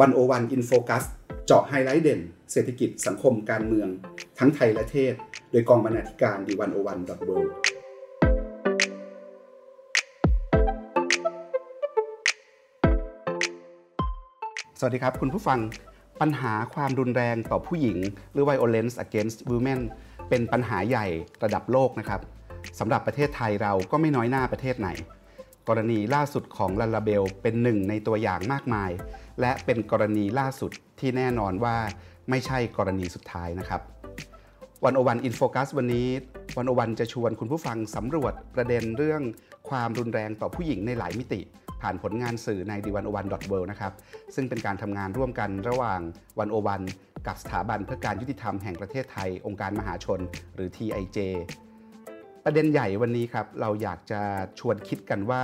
One O One In Focus เจาะไฮไลท์เด่น เศรษฐกิจสังคมการเมือง ทั้งไทยและเทศ โดยกองบรรณาธิการ The One O One dot สวัสดีครับ คุณผู้ฟังปัญหาความรุนแรงต่อผู้หญิง หรือ violence against women เป็นปัญหาใหญ่ระดับโลกนะครับสำหรับประเทศไทยเราก็ไม่น้อยหน้าประเทศไหน กรณีล่าสุดของลาลาเบลเป็นหนึ่งในตัวอย่างมากมาย และเป็นกรณีล่าสุดที่แน่นอนว่าไม่ใช่กรณีสุดท้ายนะครับวันโอวันอินโฟกัสวันนี้วันโอวันจะชวนคุณผู้ฟังสำรวจประเด็นเรื่องความรุนแรงต่อผู้หญิงในหลายมิติ ผ่านผลงานสื่อใน d 1 0 1 w o r l d นะครับซึ่งเป็นการทำงานร่วมกันระหว่างวันโอวันกับสถาบันเพื่อการยุติธรรมแห่งประเทศไทย องค์การมหาชน หรือ TIJ ประเด็นใหญ่วันนี้ครับเราอยากจะชวนคิดกันว่า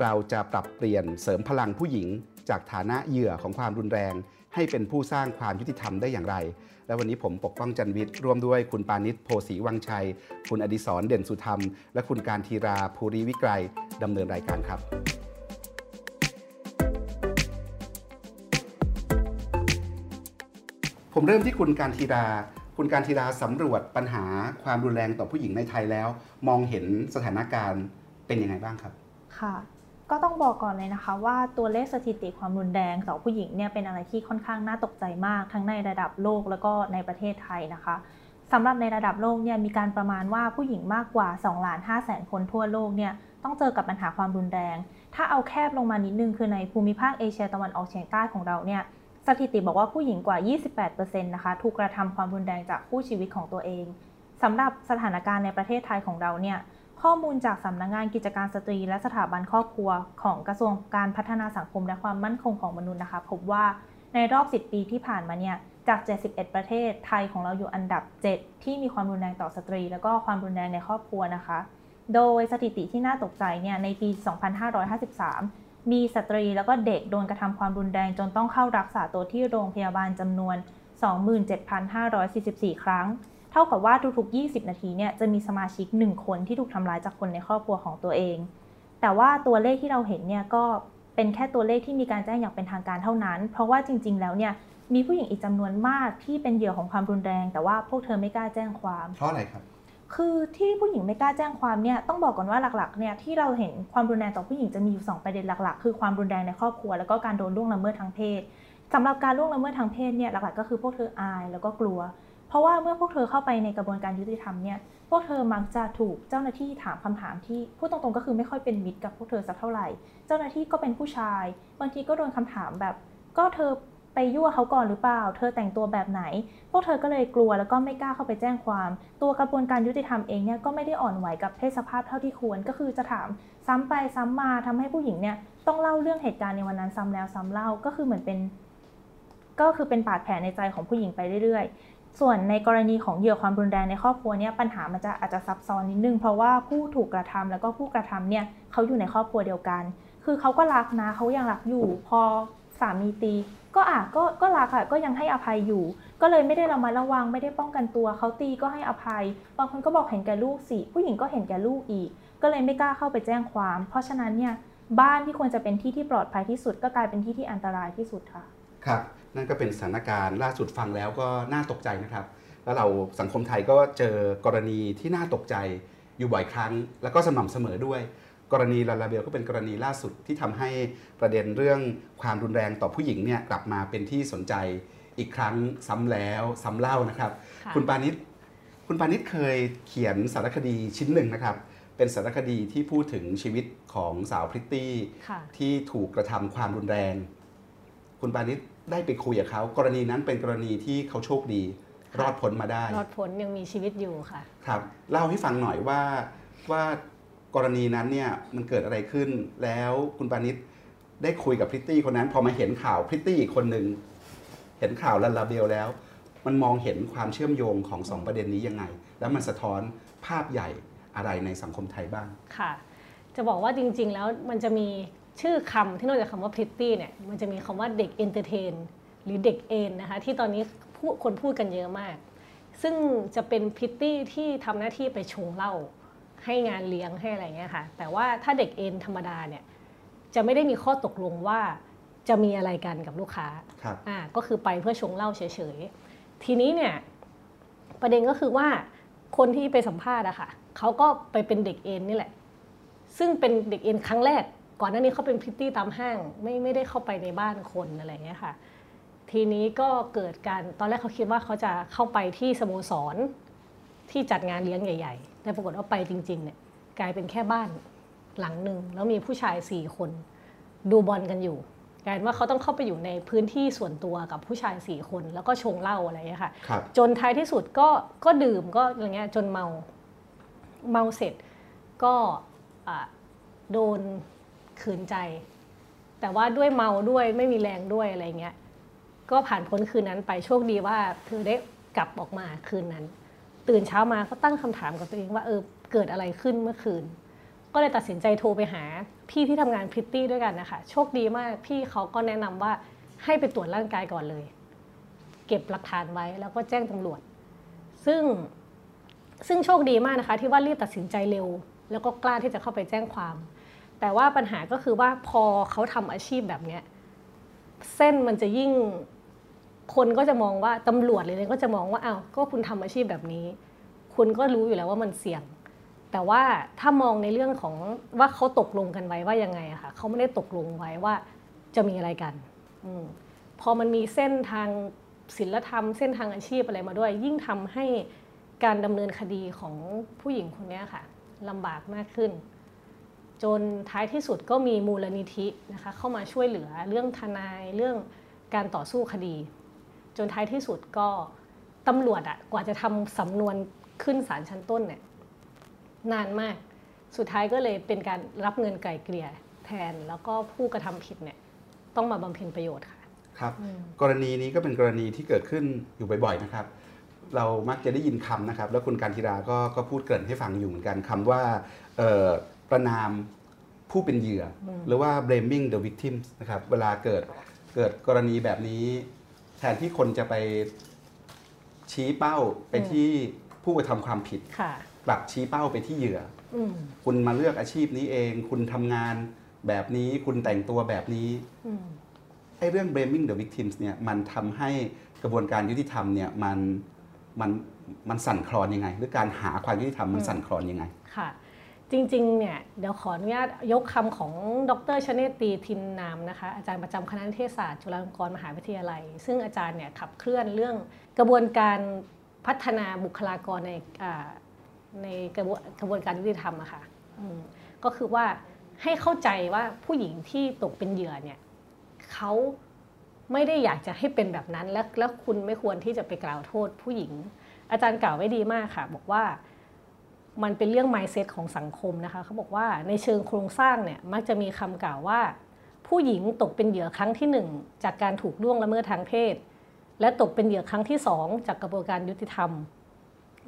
เราจะปรับเปลี่ยนเสริมพลังผู้หญิง จากฐานะเหยื่อของความรุนแรง ให้เป็นผู้สร้างความยุติธรรมได้อย่างไร และวันนี้ผมปกป้องจันวิทย์ร่วมด้วยคุณปานิชโพสีวังชัย คุณอดิศรเด่นสุธรรม และคุณการทีราภูริวิกรดำเนินรายการครับผมเริ่มที่คุณการทีราคุณการทีราสำรวจปัญหาความรุนแรงต่อผู้หญิงในไทยแล้ว มองเห็นสถานการณ์เป็นยังไงบ้างครับ ค่ะ ก็ต้องบอกก่อนเลยนะคะ ว่าตัวเลขสถิติความรุนแรงต่อผู้หญิงเนี่ยเป็นอะไรที่ค่อนข้างน่าตกใจมาก ทั้งในระดับโลกแล้วก็ในประเทศไทยนะคะสำหรับในระดับโลกเนี่ยมีการประมาณว่าผู้หญิงมากกว่า2ล้าน5แสนคนทั่วโลกเนี่ยต้องเจอกับปัญหาความรุนแรง ถ้าเอาแคบลงมานิดนึงคือในภูมิภาคเอเชียตะวันออกเฉียงใต้ของเราเนี่ยสถิติบอกว่าผู้หญิงกว่า 28%นะคะถูกกระทำความรุนแรงจากคู่ชีวิตของตัวเองสำหรับสถานการณ์ในประเทศไทยของเราเนี่ย ข้อมูลจากสำนักงงานกิจการสตรี และสถาบันครอบครัว ของกระทรวงการพัฒนาสังคมและความมั่นคงของมนุษย์นะคะ พบว่าในรอบ 10 ปีที่ผ่านมาเนี่ย จาก 71 ประเทศ ไทยของเราอยู่อันดับ 7 ที่มีความรุนแรงต่อสตรี แล้วก็ความรุนแรงในครอบครัวนะคะ โดยสถิติที่น่าตกใจเนี่ยในปี 2553 มีสตรีแล้วก็เด็กโดนกระทำความรุนแรงจนต้องเข้ารักษาตัวที่โรงพยาบาลจำนวน 27,544 ครั้ง ท่ากับว่าทุกๆ 20 นาทีเนี่ยจะมีสมาชิก 1 คนที่ถูกทำร้ายจากคนในครอบครัวของตัวเอง แต่ว่าตัวเลขที่เราเห็นเนี่ยก็เป็นแค่ตัวเลขที่มีการแจ้งอย่างเป็นทางการเท่านั้น เพราะว่าจริง ๆ แล้วเนี่ยมีผู้หญิงอีกจำนวนมากที่เป็นเหยื่อของความรุนแรง แต่ว่าพวกเธอไม่กล้าแจ้งความ เพราะอะไรครับ คือที่ผู้หญิงไม่กล้าแจ้งความเนี่ยต้องบอกก่อนว่าหลักๆเนี่ยที่เราเห็นความรุนแรงต่อผู้หญิงจะมีอยู่ 2 ประเด็นหลักๆ คือความรุนแรงในครอบครัว แล้วก็การโดนล่วงละเมิดทางเพศสำหรับการล่วงละเมิดทางเพศเนี่ยหลักๆก็คือพวกเธออายแล้วก็กลัว เพราะว่าเมื่อพวกเธอเข้าไปในกระบวนการยุติธรรมเนี่ยพวกเธอมักจะถูกเจ้าหน้าที่ถามคำถามที่พูดตรงๆก็คือไม่ค่อยเป็นมิตรกับพวกเธอสักเท่าไหร่ เจ้าหน้าที่ก็เป็นผู้ชาย บางทีก็โดนคำถามแบบ ก็เธอไปยั่วเขาก่อนหรือเปล่า เธอแต่งตัวแบบไหน พวกเธอก็เลยกลัวแล้วก็ไม่กล้าเข้าไปแจ้งความ ตัวกระบวนการยุติธรรมเองเนี่ยก็ไม่ได้อ่อนไหวกับเพศสภาพเท่าที่ควร ก็คือจะถามซ้ำไปซ้ำมาทำให้ผู้หญิงเนี่ยต้องเล่าเรื่องเหตุการณ์ในวันนั้นซ้ำแล้วซ้ำเล่าก็คือเหมือนเป็น ก็คือเป็นบาดแผลในใจของผู้หญิงไปเรื่อยๆ ส่วนในกรณีของเหยื่อความรุนแรงในครอบครัวเนี่ยปัญหามันจะอาจจะซับซ้อนนิดนึง เพราะว่าผู้ถูกกระทำแล้วก็ผู้กระทำเนี่ยเขาอยู่ในครอบครัวเดียวกัน คือเขาก็รักนะเขายังรักอยู่ พอสามีตี ก็อะก็ก็รักค่ะก็ยังให้อภัยอยู่ ก็เลยไม่ได้เรามาระวังไม่ได้ป้องกันตัวเขาตีก็ให้อภัย บางคนก็บอกเห็นแก่ลูกสิผู้หญิงก็เห็นแก่ลูกอีก ก็เลยไม่กล้าเข้าไปแจ้งความ เพราะฉะนั้นเนี่ยบ้านที่ควรจะเป็นที่ที่ปลอดภัยที่สุด ก็กลายเป็นที่ที่อันตรายที่สุดค่ะ ครับ นั่นก็เป็นสถานการณ์ล่าสุดฟังแล้วก็น่าตกใจนะครับ แล้วเราสังคมไทยก็เจอกรณีที่น่าตกใจอยู่บ่อยครั้ง แล้วก็สม่ำเสมอด้วย กรณีลาลาเบลก็เป็นกรณีล่าสุดที่ทำให้ประเด็นเรื่องความรุนแรงต่อผู้หญิงเนี่ยกลับมาเป็นที่สนใจอีกครั้งซ้ำแล้วซ้ำเล่านะครับ คุณปานิชคุณปานิชเคยเขียนสารคดีชิ้นหนึ่งนะครับ เป็นสารคดีที่พูดถึงชีวิตของสาวพริตตี้ที่ถูกกระทำความรุนแรง คุณปานิช ได้ไปคุยกับเขากรณีนั้นเป็นกรณีที่เขาโชคดี รอดพ้นมาได้ รอดพ้นยังมีชีวิตอยู่ค่ะ ครับเล่าให้ฟังหน่อยว่าว่ากรณีนั้นเนี่ยมันเกิดอะไรขึ้นแล้วคุณปาณิสได้คุยกับพริตตี้คนนั้น พอมาเห็นข่าวพริตตี้อีกคนหนึ่งเห็นข่าวลัลลาเบลแล้ว มันมองเห็นความเชื่อมโยงของสองประเด็นนี้ยังไง แล้วมันสะท้อนภาพใหญ่อะไรในสังคมไทยบ้างค่ะ จะบอกว่าจริง ๆ แล้วมันจะมี ชื่อคำที่นอกจากคำว่าพริตตี้เนี่ยมันจะมีคำว่าเด็ก entertain หรือเด็กเอ็นนะคะที่ตอนนี้ผู้คนพูดกันเยอะมาก ซึ่งจะเป็นพริตตี้ที่ทำหน้าที่ไปชงเหล้าให้งานเลี้ยงให้อะไรเงี้ยค่ะ แต่ว่าถ้าเด็กเอ็นธรรมดาเนี่ยจะไม่ได้มีข้อตกลงว่าจะมีอะไรกันกับลูกค้าครับอ่าก็คือไปเพื่อชงเหล้าเฉยๆ ทีนี้เนี่ยประเด็นก็คือว่าคนที่ไปสัมภาษณ์อะค่ะเขาก็ไปเป็นเด็กเอ็นนี่แหละ ซึ่งเป็นเด็กเอ็นครั้งแรก ก่อนหน้านี้เขาเป็นพริตตี้ตามห้างไม่ไม่ได้เข้าไปในบ้านคนอะไรอย่างเงี้ยค่ะ ทีนี้ก็เกิดการตอนแรกเขาคิดว่าเขาจะเข้าไปที่สโมสรที่จัดงานเลี้ยงใหญ่ ๆ แต่ปรากฏว่าไปจริง ๆ เนี่ยกลายเป็นแค่บ้านหลังหนึ่งแล้วมีผู้ชายสี่คน ดูบอลกันอยู่กลายเป็นว่าเขาต้องเข้าไปอยู่ในพื้นที่ส่วนตัวกับผู้ชายสี่คน แล้วก็ชงเหล้าอะไรอย่างเงี้ยค่ะครับจนท้ายที่สุดก็ก็ดื่มก็อะไรเงี้ยจนเมาเมาเสร็จก็อะโดน ขืนใจ แต่ว่าด้วยเมาด้วยไม่มีแรงด้วยอะไรเงี้ยก็ผ่านพ้นคืนนั้นไปโชคดีว่าเธอได้กลับออกมาคืนนั้น ตื่นเช้ามาก็ตั้งคำถามกับตัวเองว่าเออเกิดอะไรขึ้นเมื่อคืน ก็เลยตัดสินใจโทรไปหา พี่ที่ทำงานพริตตี้ด้วยกันนะคะโชคดีมากพี่เขาก็แนะนำว่าให้ไปตรวจร่างกายก่อนเลย เก็บหลักฐานไว้แล้วก็แจ้งตำรวจ ซึ่งซึ่งโชคดีมากนะคะ ที่ว่ารีบตัดสินใจเร็ว แล้วก็กล้าที่จะเข้าไปแจ้งความ แต่ว่าปัญหาก็คือว่าพอเขาทำอาชีพแบบเนี้ยเส้นมันจะยิ่งคนก็จะมองว่าตำรวจเลยก็จะมองว่าอ้าวก็คุณทำอาชีพแบบนี้ คุณก็รู้อยู่แล้วว่ามันเสี่ยง แต่ว่าถ้ามองในเรื่องของว่าเขาตกลงกันไว้ว่ายังไงอะค่ะเขาไม่ได้ตกลงไว้ว่าจะมีอะไรกันอพอมันมีเส้นทางศิลธรรม เส้นทางอาชีพอะไรมาด้วย ยิ่งทำให้การดำเนินคดีของผู้หญิงคนนี้ค่ะลำบากมากขึ้น จนท้ายที่สุดก็มีมูลนิธินะคะเข้ามาช่วยเหลือเรื่องทนายเรื่องการต่อสู้คดี จนท้ายที่สุดก็ตำรวจอะกว่าจะทำสำนวนขึ้นศาลชั้นต้นเนี่ยนานมากสุดท้ายก็เลยเป็นการรับเงินไกล่เกลี่ยแทน แล้วก็ผู้กระทำผิดเนี่ยต้องมาบำเพ็ญประโยชน์ค่ะครับกรณีนี้ก็เป็นกรณีที่เกิดขึ้นอยู่บ่อยๆนะครับ เรามักจะได้ยินคำนะครับ แล้วคุณการธิราก็ก็พูดเกริ่นให้ฟังอยู่เหมือนกันคำว่าเอ่อ ประนามผู้เป็นเหยื่ออหรือว่า blaming the victims นะครับเวลาเกิดเกิดกรณีแบบนี้ แทนที่คนจะไปชี้เป้าไปที่ผู้กระทำความผิดค่ะกลับชี้เป้าไปที่เหยื่ออืมคุณมาเลือกอาชีพนี้เอง คุณทำงานแบบนี้คุณแต่งตัวแบบนี้อืมไอ้เรื่อง blaming the victims เนี่ยมันทำให้กระบวนการยุติธรรมเนี่ยมันมันมันสั่นคลอนยังไง หรือการหาความยุติธรรมมันสั่นคลอนยังไง ค่ะ จริงๆ เนี่ยเดี๋ยวขออนุญาตยกคำของดรชเนตตีทินนามนะคะอาจารย์ประจำคณะนิเทศศาสตร์จุฬาลงกรณ์มหาวิทยาลัย ซึ่งอาจารย์เนี่ยขับเคลื่อนเรื่องกระบวนการพัฒนาบุคลากรในในกระบวนกระบวนการยุติธรรมอะค่ะก็คือว่าให้เข้าใจว่าผู้หญิงที่ตกเป็นเหยื่อเนี่ยเขาไม่ได้อยากจะให้เป็นแบบนั้น และแล้วคุณไม่ควรที่จะไปกล่าวโทษผู้หญิง อาจารย์กล่าวไว้ดีมากค่ะ บอกว่า มันเป็นเรื่อง mindset ของสังคมนะคะเขาบอกว่าในเชิงโครงสร้างเนี่ยมักจะมีคำกล่าวว่า ผู้หญิงตกเป็นเหยื่อครั้งที่หนึ่งจากการถูกล่วงละเมิดทางเพศ และตกเป็นเหยื่อครั้งที่สองจากกระบวนการยุติธรรม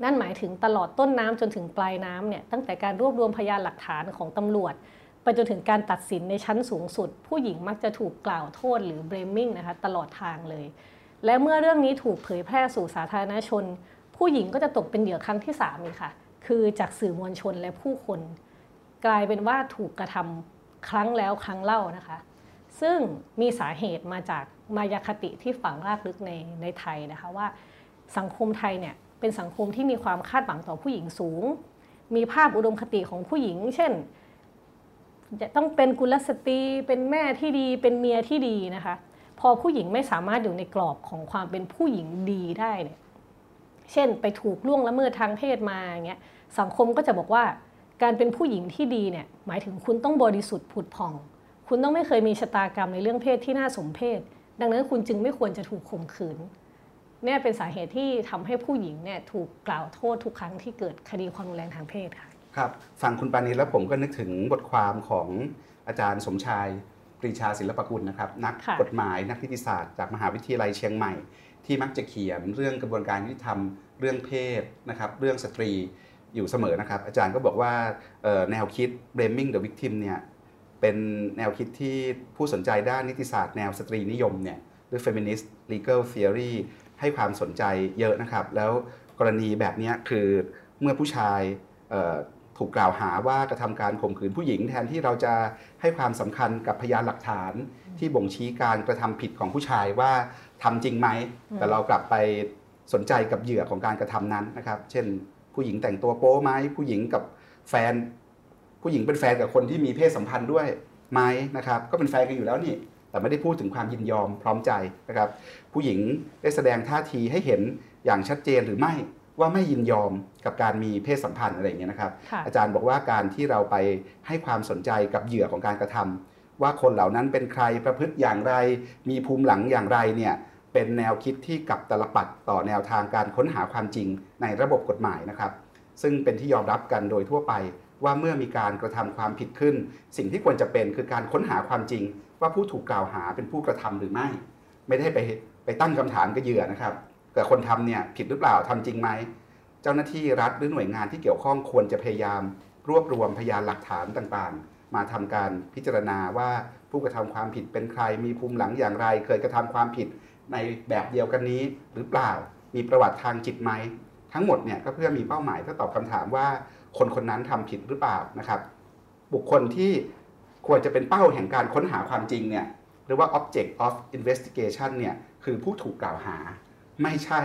นั่นหมายถึงตลอดต้นน้ำจนถึงปลายน้ำเนี่ยตั้งแต่การรวบรวมพยานหลักฐานของตำรวจไปจนถึงการตัดสินในชั้นสูงสุด ผู้หญิงมักจะถูกกล่าวโทษหรือ blaming นะคะตลอดทางเลย และเมื่อเรื่องนี้ถูกเผยแพร่สู่สาธารณชน ผู้หญิงก็จะตกเป็นเหยื่อครั้งที่สามอีกค่ะ คือจากสื่อมวลชนและผู้คน กลายเป็นว่าถูกกระทำครั้งแล้วครั้งเล่านะคะ ซึ่งมีสาเหตุมาจากมายาคติที่ฝังรากลึกในในไทยนะคะว่าสังคมไทยเนี่ยเป็นสังคมที่มีความคาดหวังต่อผู้หญิงสูง มีภาพอุดมคติของผู้หญิง เช่น จะต้องเป็นกุลสตรี เป็นแม่ที่ดี เป็นเมียที่ดีนะคะ พอผู้หญิงไม่สามารถอยู่ในกรอบของความเป็นผู้หญิงดีได้เนี่ย เช่น ไปถูกล่วงละเมิดทางเพศมาอย่างเงี้ย สังคมก็จะบอกว่า การเป็นผู้หญิงที่ดีเนี่ยหมายถึงคุณต้องบริสุทธิ์ผุดผ่อง คุณต้องไม่เคยมีชะตากรรมในเรื่องเพศที่น่าสมเพศ ดังนั้นคุณจึงไม่ควรจะถูกข่มขืนเนี่ยเป็นสาเหตุที่ทำให้ผู้หญิงเนี่ยถูกกล่าวโทษทุกครั้งที่เกิดคดีความรุนแรงทางเพศค่ะครับฟังคุณปานีแล้วผมก็นึกถึงบทความของอาจารย์สมชายปรีชาศิลปกุลนะครับ นักค่ะกฎหมายนักนิติศาสตร์จากมหาวิทยาลัยเชียงใหม่ ที่มักจะเขียนเรื่องกระบวนการยุติธรรม เรื่องเพศนะครับ เรื่องสตรี อยู่เสมอนะครับ อาจารย์ก็บอกว่าแนวคิด blaming the victim เนี่ยเป็นแนวคิดที่ผู้สนใจด้านนิติศาสตร์แนวสตรีนิยมเนี่ยหรือ feminist legal theory ให้ความสนใจเยอะนะครับ แล้วกรณีแบบนี้คือเมื่อผู้ชายถูกกล่าวหาว่ากระทำการข่มขืนผู้หญิง แทนที่เราจะให้ความสำคัญกับพยานหลักฐานที่บ่งชี้การกระทำผิดของผู้ชายว่าทำจริงไหม แต่เรากลับไปสนใจกับเหยื่อของการกระทำนั้นนะครับ เช่น ผู้หญิงแต่งตัวโป๊ไหมผู้หญิงกับแฟน ผู้หญิงเป็นแฟนกับคนที่มีเพศสัมพันธ์ด้วยไหมนะครับก็เป็นแฟนกันอยู่แล้วนี่แต่ไม่ได้พูดถึงความยินยอมพร้อมใจนะครับผู้หญิงได้แสดงท่าทีให้เห็นอย่างชัดเจนหรือไม่ว่าไม่ยินยอมกับการมีเพศสัมพันธ์อะไรอย่างเงี้ยนะครับค่ะอาจารย์บอกว่าการที่เราไปให้ความสนใจกับเหยื่อของการกระทำว่าคนเหล่านั้นเป็นใครประพฤติอย่างไร มีภูมิหลังอย่างไรเนี่ย เป็นแนวคิดที่กลับตลปัดต่อแนวทางการค้นหาความจริงในระบบกฎหมายนะครับ ซึ่งเป็นที่ยอมรับกันโดยทั่วไปว่าเมื่อมีการกระทำความผิดขึ้น สิ่งที่ควรจะเป็นคือการค้นหาความจริง ว่าผู้ถูกกล่าวหาเป็นผู้กระทำหรือไม่ ไม่ได้ไปไปตั้งคำถามกับเหยื่อนะครับแต่คนทำเนี่ยผิดหรือเปล่าทำจริงไหมเจ้าหน้าที่รัฐหรือหน่วยงานที่เกี่ยวข้องควรจะพยายาม รวบรวมพยานหลักฐานต่างๆ มาทำการพิจารณาว่าผู้กระทำความผิดเป็นใครมีภูมิหลังอย่างไร เคยกระทำความผิด ในแบบเดียวกันนี้หรือเปล่ามีประวัติทางจิตไหม ทั้งหมดเนี่ยก็เพื่อมีเป้าหมายเพื่อตอบคำถามว่าคนคนนั้นทำผิดหรือเปล่านะครับ บุคคลที่ควรจะเป็นเป้าแห่งการค้นหาความจริงเนี่ยหรือว่า object of investigation เนี่ยคือผู้ถูกกล่าวหา ไม่ใช่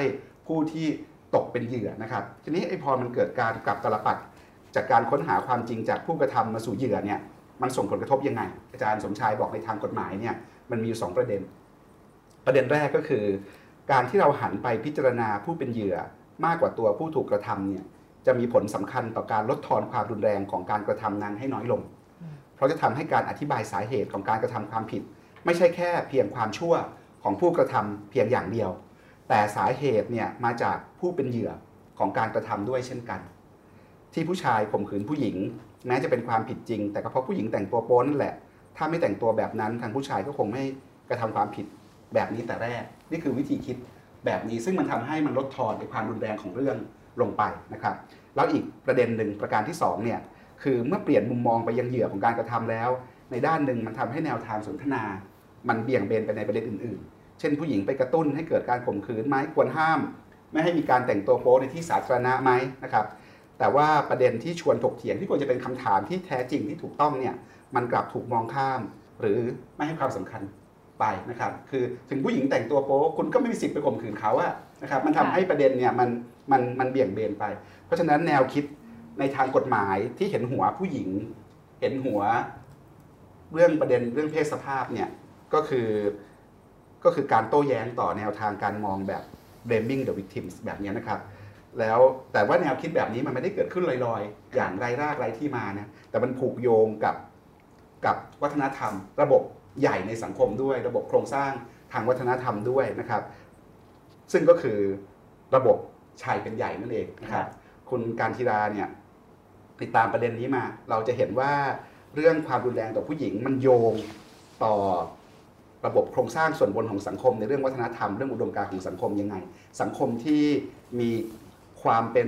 ผู้ที่ตกเป็นเหยื่อนะครับทีนี้ไอ้พอมันเกิดการกลับตลปัดจากการค้นหาความจริงจากผู้กระทำมาสู่เหยื่อเนี่ยมันส่งผลกระทบยังไง อาจารย์สมชายบอกในทางกฎหมายเนี่ยมันมีอยู่สองประเด็น ประเด็นแรกก็คือ การที่เราหันไปพิจารณาผู้เป็นเหยื่อมากกว่าตัวผู้ถูกกระทำเนี่ยจะมีผลสำคัญต่อการลดทอนความรุนแรงของการกระทำนั้นให้น้อยลง เพราะจะทำให้การอธิบายสาเหตุของการกระทำความผิด ไม่ใช่แค่เพียงความชั่วของผู้กระทำเพียงอย่างเดียว แต่สาเหตุเนี่ยมาจากผู้เป็นเหยื่อของการกระทำด้วยเช่นกัน ที่ผู้ชายข่มขืนผู้หญิง แม้จะเป็นความผิดจริง แต่ก็เพราะผู้หญิงแต่งตัวโป๊นั่นแหละ ถ้าไม่แต่งตัวแบบนั้นทางผู้ชายก็คงไม่กระทำความผิด แบบนี้แต่แรก นี่คือวิธีคิดแบบนี้ซึ่งมันทำให้มันลดทอนในความรุนแรงของเรื่องลงไปนะครับแล้วอีกประเด็นหนึ่งประการที่สองเนี่ยคือเมื่อเปลี่ยนมุมมองไปยังเหยื่อของการกระทำแล้ว ในด้านหนึ่งมันทำให้แนวทางสนทนา มันเบี่ยงเบนไปในประเด็นอื่น ๆ เช่นผู้หญิงไปกระตุ้นให้เกิดการข่มขืนไหมควรห้าม ไม่ให้มีการแต่งตัวโป๊ในที่สาธารณะไหมนะครับแต่ว่าประเด็นที่ชวนถกเถียงที่ควรจะเป็นคำถามที่แท้จริงที่ถูกต้องเนี่ยมันกลับถูกมองข้าม หรือไม่ให้ความสำคัญ ไปนะครับคือถึงผู้หญิงแต่งตัวโป๊คุณก็ไม่มีสิทธิ์ไปข่มขืนเขาอะนะครับมันทำให้ประเด็นเนี่ยมันมันมันเบี่ยงเบนไป เพราะฉะนั้นแนวคิดในทางกฎหมายที่เห็นหัวผู้หญิง เห็นหัวเรื่องประเด็นเรื่องเพศสภาพเนี่ยก็คือก็คือการโต้แย้งต่อแนวทางการมองแบบ blaming the victims แบบนี้นะครับ แล้วแต่ว่าแนวคิดแบบนี้มันไม่ได้เกิดขึ้นลอยๆ อย่างไรรากไรที่มานะแต่มันผูกโยงกับกับวัฒนธรรม ระบบ ใหญ่ในสังคมด้วย ระบบโครงสร้างทางวัฒนธรรมด้วยนะครับ ซึ่งก็คือระบบชายเป็นใหญ่นั่นเองนะครับ คุณการทีราเนี่ยติดตามประเด็นนี้มา เราจะเห็นว่าเรื่องความรุนแรงต่อผู้หญิงมันโยงต่อระบบโครงสร้างส่วนบนของสังคมในเรื่องวัฒนธรรมเรื่องอุดมการณ์ของสังคมยังไง สังคมที่มีความเป็น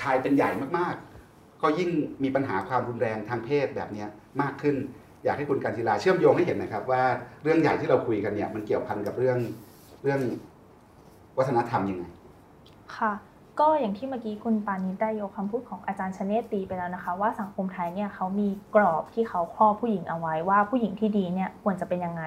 ชายเป็นใหญ่มากๆ ก็ยิ่งมีปัญหาความรุนแรงทางเพศแบบเนี้ยมากขึ้น อยากให้คุณการทีลาเชื่อมโยงให้เห็นนะครับ ว่าเรื่องใหญ่ที่เราคุยกันเนี่ย มันเกี่ยวพันกับเรื่องเรื่องวัฒนธรรมยังไงค่ะก็อย่างที่เมื่อกี้คุณปานิดได้ยกคำพูดของอาจารย์ชเนตตีไปแล้วนะคะ ว่าสังคมไทยเนี่ยเขามีกรอบที่เขาครอบผู้หญิงเอาไว้ว่าผู้หญิงที่ดีเนี่ยควรจะเป็นยังไง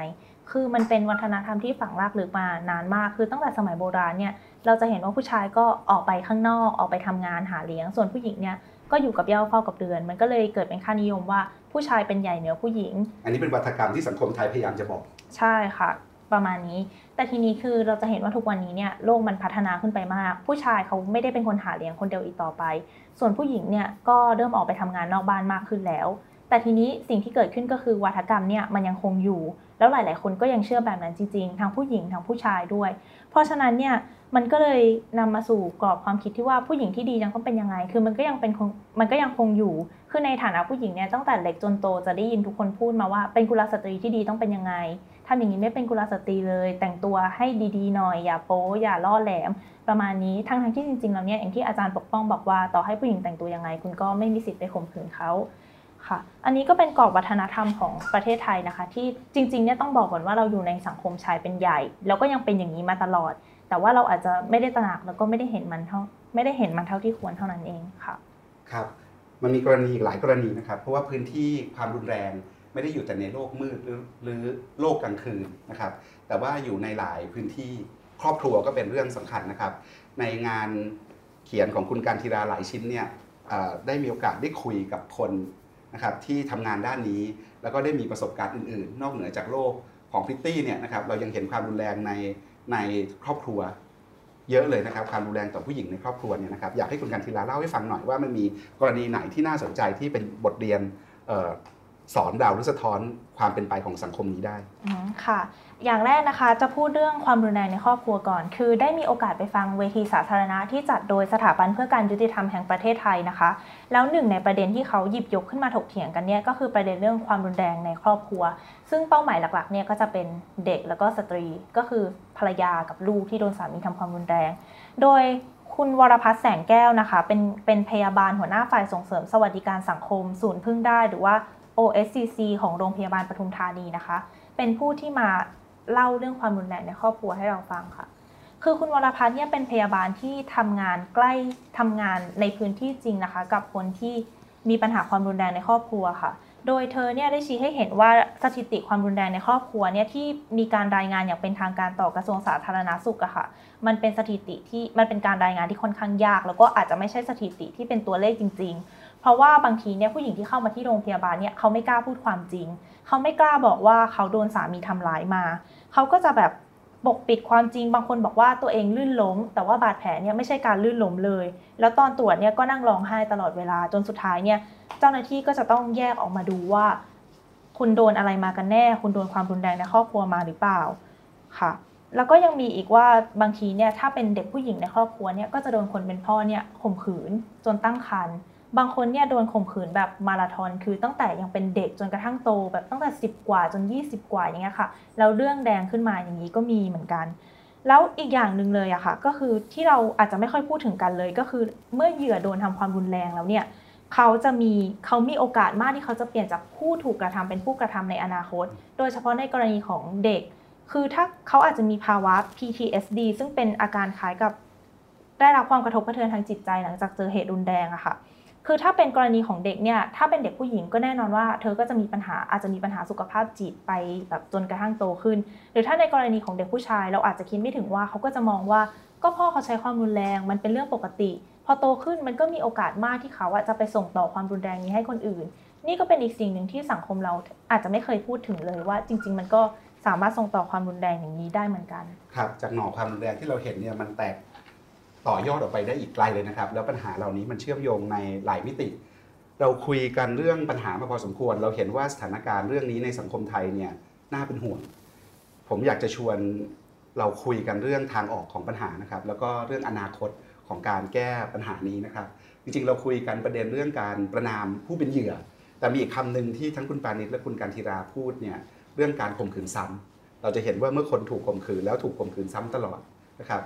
คือมันเป็นวัฒนธรรมที่ฝังรากลึกมานานมาก คือตั้งแต่สมัยโบราณเนี่ยเราจะเห็นว่าผู้ชายก็ออกไปข้างนอกออกไปทำงานหาเลี้ยง ส่วนผู้หญิงเนี่ย ก็อยู่กับเหย้าเฝ้ากับเรือน มันก็เลยเกิดเป็นค่านิยมว่าผู้ชายเป็นใหญ่เหนือผู้หญิง อันนี้เป็นวัฒกรรมที่สังคมไทยพยายามจะบอก ใช่ค่ะ ประมาณนี้ แต่ทีนี้คือเราจะเห็นว่าทุกวันนี้เนี่ยโลกมันพัฒนาขึ้นไปมาก ผู้ชายเขาไม่ได้เป็นคนหาเลี้ยงคนเดียวอีกต่อไป ส่วนผู้หญิงเนี่ยก็เริ่มออกไปทำงานนอกบ้านมากขึ้นแล้ว แต่ทีนี้สิ่งที่เกิดขึ้นก็คือวัฒกรรมเนี่ยมันยังคงอยู่ แล้วหลาย ๆ คนก็ยังเชื่อแบบนั้นจริงๆทั้งผู้หญิงทั้งผู้ชายด้วย เพราะฉะนั้นเนี่ยมันก็เลยนำมาสู่กรอบความคิดที่ว่าผู้หญิงที่ดียังต้องเป็นยังไง คือมันก็ยังเป็นมันก็ยังคงอยู่ คือในฐานะผู้หญิงเนี่ยตั้งแต่เล็กจนโตจะได้ยินทุกคนพูดมาว่าเป็นกุลสตรีที่ดีต้องเป็นยังไงทำอย่างนี้ไม่เป็นกุลสตรีเลย แต่งตัวให้ดีๆหน่อย อย่าโป๊อย่าล่อแหลม ประมาณนี้ทั้งทั้งๆที่จริงๆแล้วเนี่ยอย่างที่อาจารย์ปกป้องบอกว่าต่อให้ผู้หญิงแต่งตัวยังไง คุณก็ไม่มีสิทธิ์ไปข่มขืนเขา ค่ะ อันนี้ก็เป็นกรอบวัฒนธรรมของประเทศไทยนะคะ ที่จริงๆเนี่ยต้องบอกก่อนว่าเราอยู่ในสังคมชายเป็นใหญ่ แล้วก็ยังเป็นอย่างนี้มาตลอด แต่ว่าเราอาจจะไม่ได้ตระหนักแล้วก็ไม่ได้เห็นมันเท่าไม่ได้เห็นมันเท่าที่ควรเท่านั้นเองค่ะครับมันมีกรณีอีกหลายกรณีนะครับ เพราะว่าพื้นที่ความรุนแรงไม่ได้อยู่แต่ในโลกมืดหรือหรือโลกกลางคืนนะครับ แต่ว่าอยู่ในหลายพื้นที่ครอบครัวก็เป็นเรื่องสำคัญนะครับ ในงานเขียนของคุณการทีราหลายชิ้นเนี่ยได้มีโอกาสได้คุยกับคน นะครับที่ทำงานด้านนี้ แล้วก็ได้มีประสบการณ์อื่น ๆ นอกเหนือจากโลกของพิตตี้เนี่ยนะครับเรายังเห็นความรุนแรงในในครอบครัว เยอะเลยนะครับความรุนแรงต่อผู้หญิงในครอบครัวเนี่ยนะครับอยากให้คุณกันทีลาเล่าให้ฟังหน่อยว่ามันมีกรณีไหนที่น่าสนใจที่เป็นบทเรียนเสอนดาหรือสะท้อนความเป็นไปของสังคมนี้ได้ค่ะ อย่างแรกนะคะจะพูดเรื่องความรุนแรงในครอบครัวก่อน คือได้มีโอกาสไปฟังเวทีสาธารณะที่จัดโดยสถาบันเพื่อการยุติธรรมแห่งประเทศไทยนะคะ แล้วหนึ่งในประเด็นที่เขาหยิบยกขึ้นมาถกเถียงกันเนี่ยก็คือประเด็นเรื่องความรุนแรงในครอบครัว ซึ่งเป้าหมายหลักๆเนี่ยก็จะเป็นเด็กแล้วก็สตรี ก็คือภรรยากับลูกที่โดนสามีทำความรุนแรง โดยคุณวรพัฒน์แสงแก้วนะคะ เป็นเป็นพยาบาลหัวหน้าฝ่ายส่งเสริมสวัสดิการสังคม ศูนย์พึ่งได้หรือว่า OSCC ของโรงพยาบาลปทุมธานีนะคะ เป็นผู้ที่มาเล่าเรื่องความรุนแรงในครอบครัวให้เราฟังค่ะ คือคุณวรพัฒน์เนี่ยเป็นพยาบาลที่ทำงานใกล้ทำงานในพื้นที่จริงนะคะ กับคนที่มีปัญหาความรุนแรงในครอบครัวค่ะ โดยเธอเนี่ยได้ชี้ให้เห็นว่าสถิติความรุนแรงในครอบครัวเนี่ยที่มีการรายงานอย่างเป็นทางการต่อกระทรวงสาธารณสุขอะค่ะ มันเป็นสถิติที่มันเป็นการรายงานที่ค่อนข้างยาก แล้วก็อาจจะไม่ใช่สถิติที่เป็นตัวเลขจริง ๆ เพราะว่าบางทีเนี่ยผู้หญิงที่เข้ามาที่โรงพยาบาลเนี่ยเขาไม่กล้าพูดความจริง เขาไม่กล้าบอกว่าเขาโดนสามีทำร้ายมา เขาก็จะแบบปกปิดความจริงบางคนบอกว่าตัวเองลื่นล้ม แต่ว่าบาดแผลเนี่ยไม่ใช่การลื่นล้มเลย แล้วตอนตรวจเนี่ยก็นั่งร้องไห้ตลอดเวลาจนสุดท้ายเนี่ยเจ้าหน้าที่ก็จะต้องแยกออกมาดูว่า คุณโดนอะไรมากันแน่ คุณโดนความรุนแรงในครอบครัวมาหรือเปล่าค่ะ แล้วก็ยังมีอีกว่าบางทีเนี่ยถ้าเป็นเด็กผู้หญิงในครอบครัวเนี่ยก็จะโดนคนเป็นพ่อเนี่ยข่มขืนจนตั้งครรภ์ บางคนเนี่ยโดนข่มขืนแบบมาราธอนคือตั้งแต่ยังเป็นเด็กจนกระทั่งโต แบบตั้งแต่ 10 กว่าจน 20 กว่าอย่างเงี้ยค่ะแล้วเรื่องแดงขึ้นมาอย่างนี้ก็มีเหมือนกัน แล้วอีกอย่างหนึ่งเลยอะค่ะ ก็คือที่เราอาจจะไม่ค่อยพูดถึงกันเลย ก็คือเมื่อเหยื่อโดนทำความรุนแรงแล้วเนี่ยเขาจะมีเขามีโอกาสมากที่เขาจะเปลี่ยนจากผู้ถูกกระทำเป็นผู้กระทำในอนาคต โดยเฉพาะในกรณีของเด็ก คือถ้าเขาอาจจะมีภาวะ PTSD ซึ่งเป็นอาการคล้ายกับได้รับความกระทบกระเทือนทางจิตใจหลังจากเจอเหตุรุนแรงอะค่ะ คือถ้าเป็นกรณีของเด็กเนี่ย ถ้าเป็นเด็กผู้หญิงก็แน่นอนว่า เธอก็จะมีปัญหาอาจจะมีปัญหาสุขภาพจิตไปแบบจนกระทั่งโตขึ้น หรือถ้าในกรณีของเด็กผู้ชาย เราอาจจะคิดไม่ถึงว่าเขาก็จะมองว่าก็พ่อเขาใช้ความรุนแรงมันเป็นเรื่องปกติ พอโตขึ้นมันก็มีโอกาสมากที่เขาอะจะไปส่งต่อความรุนแรงนี้ให้คนอื่น นี่ก็เป็นอีกสิ่งหนึ่งที่สังคมเราอาจจะไม่เคยพูดถึงเลยว่า จริง ๆ มันก็สามารถส่งต่อความรุนแรงอย่างนี้ได้เหมือนกัน ครับ จากหน่อความรุนแรงที่เราเห็นเนี่ยมันแตก ต่อยอดออกไปได้อีกไกลเลยนะครับ แล้วปัญหาเหล่านี้มันเชื่อมโยงในหลายมิติ เราคุยกันเรื่องปัญหามาพอสมควร เราเห็นว่าสถานการณ์เรื่องนี้ในสังคมไทยเนี่ยน่าเป็นห่วง ผมอยากจะชวนเราคุยกันเรื่องทางออกของปัญหานะครับ แล้วก็เรื่องอนาคตของการแก้ปัญหานี้นะครับ จริงๆ เราคุยกันประเด็นเรื่องการประนามผู้เป็นเหยื่อ แต่มีอีกคำหนึ่งที่ทั้งคุณปานิชและคุณการทีราพูดเนี่ยเรื่องการข่มขืนซ้ำเราจะเห็นว่าเมื่อคนถูกข่มขืนแล้วถูกข่มขืนซ้ำตลอดนะครับ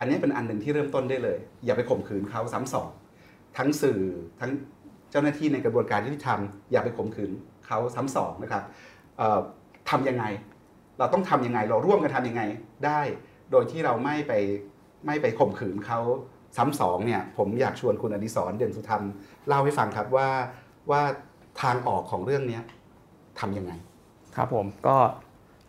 อันนี้เป็นอันหนึ่งที่เริ่มต้นได้เลย อย่าไปข่มขืนเขาซ้ำสองทั้งสื่อทั้งเจ้าหน้าที่ในกระบวนการยุติธรรมอย่าไปข่มขืนเขาซ้ำสองนะครับทำยังไง เราต้องทำยังไงเราร่วมกันทำยังไงได้ โดยที่เราไม่ไปไม่ไปข่มขืนเขาซ้ำสองเนี่ยผมอยากชวนคุณอดิศรเด่นสุธรรมเล่าให้ฟังครับว่าว่าทางออกของเรื่องนี้ทำยังไง ครับผมก็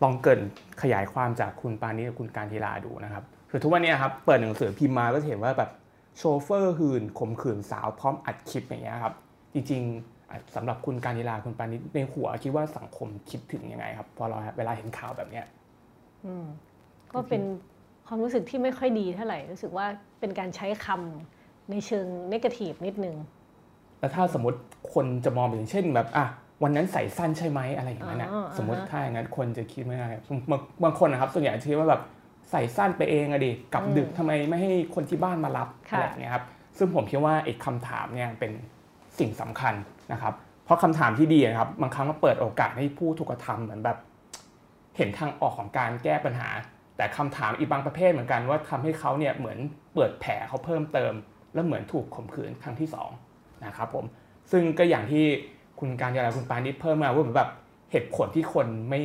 ลองเกินขยายความจากคุณปานิชกับคุณการทีลาดูนะครับ คือทุกวันเนี้ครับเปิดหนังสือพิมพ์มาก็จะเห็นว่าแบบโชเฟอร์หื่นข่มขืนสาวพร้อมอัดคลิปอย่างเงี้ยครับ จริงๆอะสำหรับคุณการทีลาคุณปานิชในหัวคิดว่าสังคมคิดถึงยังไงครับ พอเราเวลาเห็นข่าวแบบเนี้ยอืมก็เป็นความรู้สึกที่ไม่ค่อยดีเท่าไหร่รู้สึกว่าเป็นการใช้คำในเชิงนกาทีฟนิดนึงแล้วถ้าสมมติคนจะมองอย่างเช่นแบบอะวันนั้นใส่สั้นใช่ไหมอะไรอย่างนั้นนะอ๋ออ่าฮะสมมติถ้าอย่างนั้นคนจะคิดไม่ได้บางบางคนนะครับ ส่วนใหญ่จะคิดว่าแบบ ใส่สั้นไปเองอะดิกลับดึกทำไมไม่ให้คนที่บ้านมารับค่ะอะไรอย่างเงี้ยครับซึ่งผมคิดว่าไอ้คำถามเนี่ยเป็นสิ่งสำคัญนะครับ เพราะคำถามที่ดีนะครับบางครั้งก็เปิดโอกาสให้ผู้ถูกกระทำเหมือนแบบ เห็นทางออกของการแก้ปัญหา แต่คำถามอีกบางประเภทเหมือนกันว่าทำให้เขาเนี่ยเหมือนเปิดแผลเขาเพิ่มเติม แล้วเหมือนถูกข่มขืนครั้งที่สองนะครับผมซึ่งก็อย่างที่คุณการยาลาคุณปานิชเพิ่มมาว่าเหมือนแบบ เหตุผลที่คนไม่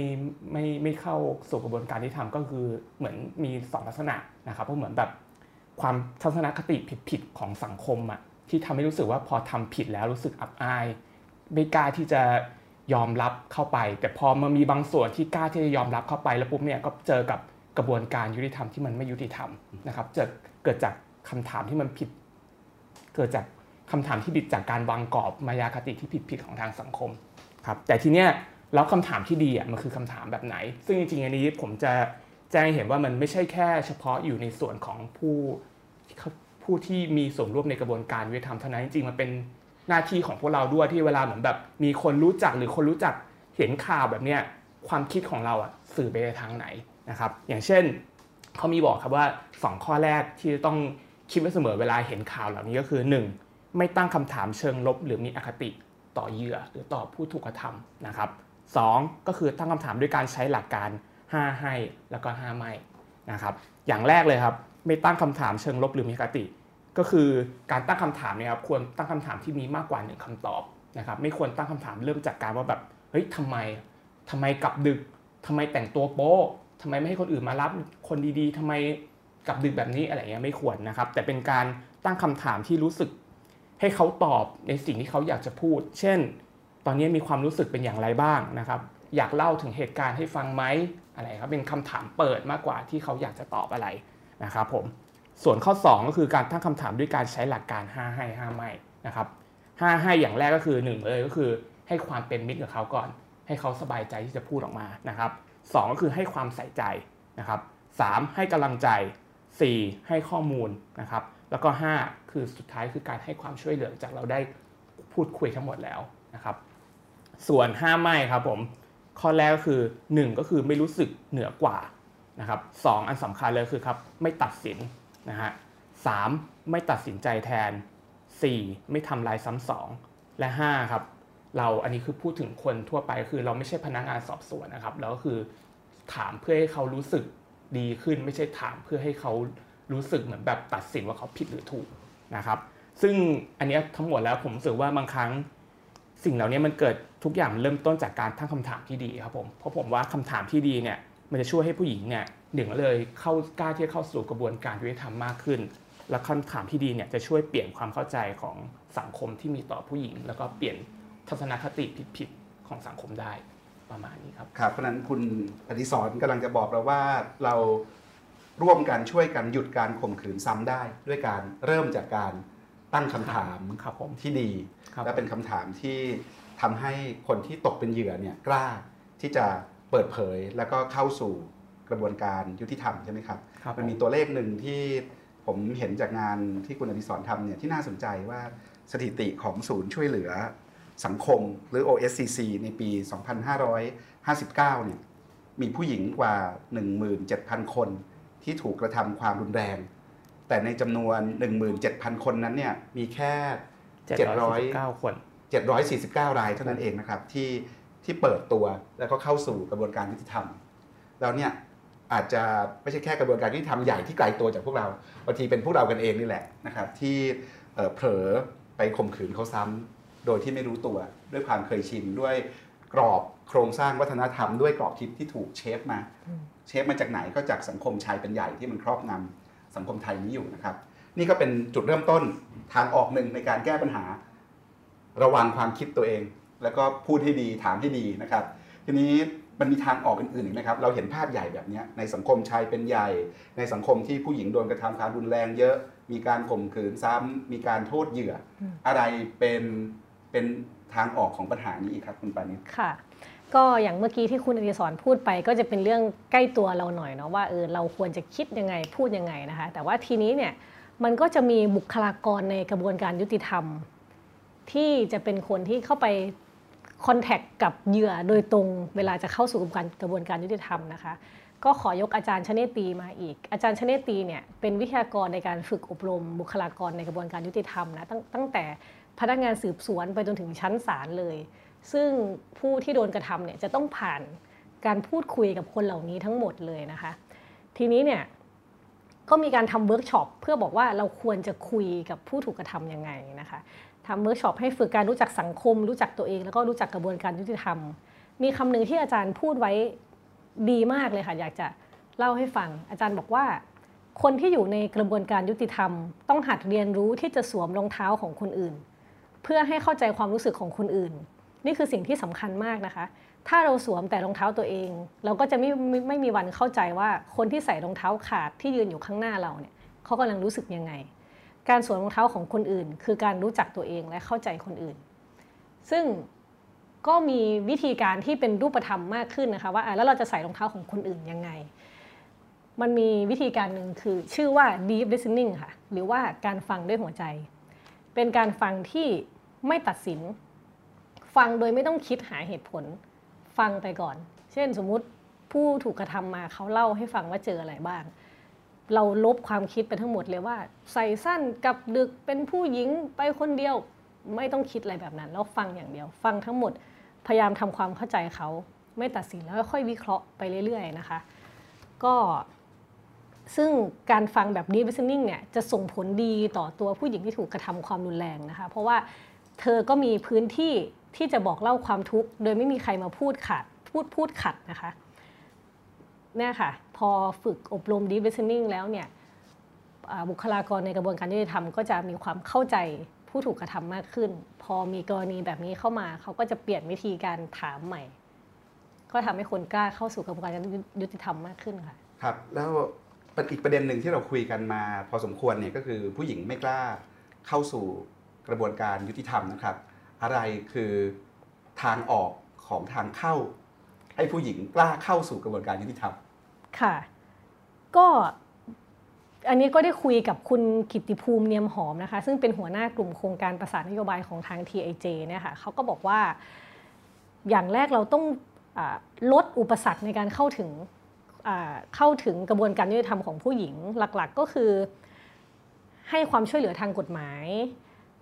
ไม่ไม่เข้าสู่กระบวนการที่ทำก็คือเหมือนมีสองลักษณะนะครับเพราะเหมือนแบบความทัศนคติผิดๆของสังคมอะที่ทำให้รู้สึกว่าพอทำผิดแล้วรู้สึกอับอาย ไม่กล้าที่จะยอมรับเข้าไป แต่พอมามีบางส่วนที่กล้าที่จะยอมรับเข้าไป แล้วปุ๊บเนี่ยก็เจอกับกระบวนการยุติธรรมที่มันไม่ยุติธรรมนะครับจะเกิดจากคำถามที่มันผิด เกิดจากคำถามที่ผิดจากการวางกรอบมายาคติที่ผิดผิดของทางสังคมครับแต่ทีเนี้ย แล้วคำถามที่ดีอะมันคือคำถามแบบไหน ซึ่งจริงๆอันนี้ผมจะแจ้งเห็นว่ามันไม่ใช่แค่เฉพาะอยู่ในส่วนของผู้ผู้ที่มีส่วนร่วมในกระบวนการยุติธรรมเท่านั้นจริงๆมันเป็นหน้าที่ของพวกเราด้วยที่เวลาเหมือนแบบมีคนรู้จักหรือคนรู้จักเห็นข่าวแบบเนี้ยความคิดของเราอะสื่อไปในทางไหนนะครับ อย่างเช่นเขามีบอกครับว่า 2 ข้อแรกที่ต้องคิดไว้เสมอเวลาเห็นข่าวเหล่านี้ก็คือ 1. ไม่ตั้งคำถามเชิงลบ หรือมีอคติต่อเหยื่อหรือต่อผู้ถูกกระทำนะครับ 2. ก็คือตั้งคำถามด้วยการใช้หลักการ 5 ให้แล้วก็ 5 ไม่นะครับอย่างแรกเลยครับไม่ตั้งคำถามเชิงลบหรือมีคติ ก็คือการตั้งคำถามเนี่ยครับควรตั้งคำถามที่มีมากกว่าหนึ่งคำตอบนะครับไม่ควรตั้งคำถามเริ่มจากการว่าแบบเฮ้ยทำไมทำไมกลับดึกทำไมแต่งตัวโป๊ทำไมไม่ให้คนอื่นมารับคนดีๆทำไมกลับดึกแบบนี้อะไรเงี้ยไม่ควรนะครับ แต่เป็นการตั้งคำถามที่รู้สึกให้เขาตอบในสิ่งที่เขาอยากจะพูด เช่น ตอนนี้มีความรู้สึกเป็นอย่างไรบ้างนะครับ อยากเล่าถึงเหตุการณ์ให้ฟังไหมอะไรครับเป็นคำถามเปิดมากกว่าที่เขาอยากจะตอบอะไรนะครับผมส่วนข้อ 2 ก็คือการตั้งคำถามด้วยการใช้หลักการ 5 ให้5ไม่นะครับ5ให้อย่างแรกก็คือ 1 เลยก็คือให้ความเป็นมิตรกับเขาก่อน ให้เขาสบายใจที่จะพูดออกมานะครับ2ก็คือให้ความใส่ใจนะครับ3ให้กำลังใจ 4 ให้ข้อมูลนะครับแล้วก็ 5 คือสุดท้ายคือการให้ความช่วยเหลือจากเราได้พูดคุยทั้งหมดแล้วนะครับ ส่วน5ไม่ครับผมข้อแรกก็คือ 1 ก็คือไม่รู้สึกเหนือกว่านะครับสอันสำคัญเลยคือครับไม่ตัดสินนะฮะสไม่ตัดสินใจแทน 4. ไม่ทำลายซ้ำสองและ5ครับเราอันนี้คือพูดถึงคนทั่วไปคือเราไม่ใช่พนักงานสอบสวนนะครับแล้วก็คือถามเพื่อให้เขารู้สึกดีขึ้น ไม่ใช่ถามเพื่อให้เขารู้สึกเหมือนแบบตัดสินว่าเขาผิดหรือถูกนะครับ ซึ่งอันนี้ทั้งหมดแล้วผมรู้สึกว่าบางครั้ง สิ่งเหล่านี้มันเกิดทุกอย่างเริ่มต้นจากการตั้งคำถามที่ดีครับผมเพราะผมว่าคำถามที่ดีเนี่ยมันจะช่วยให้ผู้หญิงเนี่ยหนึ่งเลยเข้ากล้าที่จะเข้าสู่กระบวนการยุติธรรมมากขึ้น และคำถามที่ดีเนี่ยจะช่วยเปลี่ยนความเข้าใจของสังคมที่มีต่อผู้หญิง แล้วก็เปลี่ยนทัศนคติผิดๆของสังคมได้ประมาณนี้ครับครับเพราะนั้นคุณอดิศรกำลังจะบอกเราว่าเราร่วมกันช่วยกันหยุดการข่มขืนซ้ำได้ ด้วยการเริ่มจากการตั้งคำถามครับผมที่ดีครับ และเป็นคำถามที่ทำให้คนที่ตกเป็นเหยื่อเนี่ยกล้าที่จะเปิดเผยแล้วก็เข้าสู่กระบวนการยุติธรรมใช่ไหมครับครับมันมีตัวเลขหนึ่งที่ผมเห็นจากงานที่คุณอดิศรทำเนี่ยที่น่าสนใจว่าสถิติของศูนย์ช่วยเหลือสังคมหรือ OSCC ในปี 2559 เนี่ยมีผู้หญิงกว่า 17,000 คนที่ถูกกระทำความรุนแรง แต่ในจำนวน 17,000 คนนั้นเนี่ยมีแค่ 799คน 749 รายเท่านั้นเองนะครับที่ที่เปิดตัวแล้วก็เข้าสู่กระบวนการยุติธรรมแล้วเนี่ยอาจจะไม่ใช่แค่กระบวนการยุติธรรมใหญ่ที่ไกลตัวจากพวกเราบางทีเป็นพวกเรากันเองนี่แหละนะครับที่เผลอไปข่มขืนเขาซ้ำโดยที่ไม่รู้ตัวด้วยความเคยชินด้วยกรอบโครงสร้างวัฒนธรรมด้วยกรอบคิดที่ถูกเชฟมา เชฟมาจากไหนก็จากสังคมชายเป็นใหญ่ที่มันครอบงำสังคมไทยนี้อยู่นะครับ นี่ก็เป็นจุดเริ่มต้นทางออกหนึ่งในการแก้ปัญหา ระวังความคิดตัวเอง แล้วก็พูดให้ดีถามให้ดีนะครับ ทีนี้มันมีทางออกอื่นๆอีกนะครับ เราเห็นภาพใหญ่แบบเนี้ยในสังคมชายเป็นใหญ่ ในสังคมที่ผู้หญิงโดนกระทำความรุนแรงเยอะ มีการข่มขืนซ้ำมีการโทษเหยื่อออะไรเป็นเป็นทางออกของปัญหานี้อีกครับคุณปานิชค่ะ ก็อย่างเมื่อกี้ที่คุณอดิศรพูดไป ก็จะเป็นเรื่องใกล้ตัวเราหน่อยเนาะว่าเออเราควรจะคิดยังไงพูดยังไงนะคะ แต่ว่าทีนี้เนี่ย มันก็จะมีบุคลากรในกระบวนการยุติธรรม ที่จะเป็นคนที่เข้าไปคอนแทคกับเหยื่อโดยตรงเวลาจะเข้าสู่กระบวนการกระบวนการยุติธรรมนะคะ ก็ขอยกอาจารย์ชเนตีมาอีก อาจารย์ชเนตีเนี่ยเป็นวิทยากรในการฝึกอบรม บุคลากรในกระบวนการยุติธรรมนะตั้งตั้งแต่พนักงานสืบสวนไปจนถึงชั้นศาลเลย ซึ่งผู้ที่โดนกระทำเนี่ยจะต้องผ่านการพูดคุยกับคนเหล่านี้ทั้งหมดเลยนะคะ ทีนี้เนี่ย ก็มีการทำเวิร์กช็อปเพื่อบอกว่าเราควรจะคุยกับผู้ถูกกระทำยังไงนะคะทำเวิร์กช็อปให้ฝึกการรู้จักสังคม รู้จักตัวเอง แล้วก็รู้จักกระบวนการยุติธรรม มีคำหนึ่งที่อาจารย์พูดไว้ดีมากเลยค่ะ อยากจะเล่าให้ฟัง อาจารย์บอกว่า คนที่อยู่ในกระบวนการยุติธรรม ต้องหัดเรียนรู้ที่จะสวมรองเท้าของคนอื่น เพื่อให้เข้าใจความรู้สึกของคนอื่น นี่คือสิ่งที่สำคัญมากนะคะ ถ้าเราสวมแต่รองเท้าตัวเอง เราก็จะไม่ไม่ไม่มีวันเข้าใจว่าคนที่ใส่รองเท้าขาดที่ยืนอยู่ข้างหน้าเราเนี่ยเขากำลังรู้สึกยังไง การสวมรองเท้าของคนอื่น คือการรู้จักตัวเองและเข้าใจคนอื่น ซึ่งก็มีวิธีการที่เป็นรูปธรรมมากขึ้นนะคะว่าแล้วเราจะใส่รองเท้าของคนอื่นยังไง มันมีวิธีการหนึ่งคือชื่อว่า deep listening ค่ะ หรือว่าการฟังด้วยหัวใจ เป็นการฟังที่ไม่ตัดสิน ฟังโดยไม่ต้องคิดหาเหตุผล ฟังไปก่อน เช่นสมมุติผู้ถูกกระทำมาเขาเล่าให้ฟังว่าเจออะไรบ้าง เราลบความคิดไปทั้งหมดเลยว่า ใส่สั้นกับดึกเป็นผู้หญิงไปคนเดียวไม่ต้องคิดอะไรแบบนั้น แล้วฟังอย่างเดียว ฟังทั้งหมดพยายามทำความเข้าใจเขาไม่ตัดสินแล้วค่อยวิเคราะห์ไปเรื่อยๆนะคะ ก็ซึ่งการฟังแบบ deep listening เนี่ยจะส่งผลดีต่อตัวผู้หญิงที่ถูกกระทำความรุนแรงนะคะ เพราะว่าเธอก็มีพื้นที่ ที่จะบอกเล่าความทุกข์ โดยไม่มีใครมาพูดขัดพูดพูดขัดนะคะเนี่ยค่ะพอฝึกอบรม deep listening แล้วเนี่ยบุคลากรในกระบวนการยุติธรรมก็จะมีความเข้าใจผู้ถูกกระทำมากขึ้น พอมีกรณีแบบนี้เข้ามา เขาก็จะเปลี่ยนวิธีการถามใหม่ ก็ทำให้คนกล้าเข้าสู่กระบวนการยุติธรรมมากขึ้นค่ะครับแล้วอีกประเด็นหนึ่งที่เราคุยกันมา พอสมควรเนี่ยก็คือผู้หญิงไม่กล้าเข้าสู่กระบวนการยุติธรรมนะครับ อะไรคือทางออกของทางเข้า ให้ผู้หญิงกล้าเข้าสู่กระบวนการยุติธรรมค่ะ ก็อันนี้ก็ได้คุยกับคุณกิติภูมิเนียมหอมนะคะ ซึ่งเป็นหัวหน้ากลุ่มโครงการประสานนโยบายของทาง TIJ เนี่ยค่ะเขาก็บอกว่าอย่างแรกเราต้องอลดอุปสรรคในการเข้าถึงเข้าถึงกระบวนการยุติธรรมของผู้หญิงหลักๆ ก็คือ ให้ความช่วยเหลือทางกฎหมาย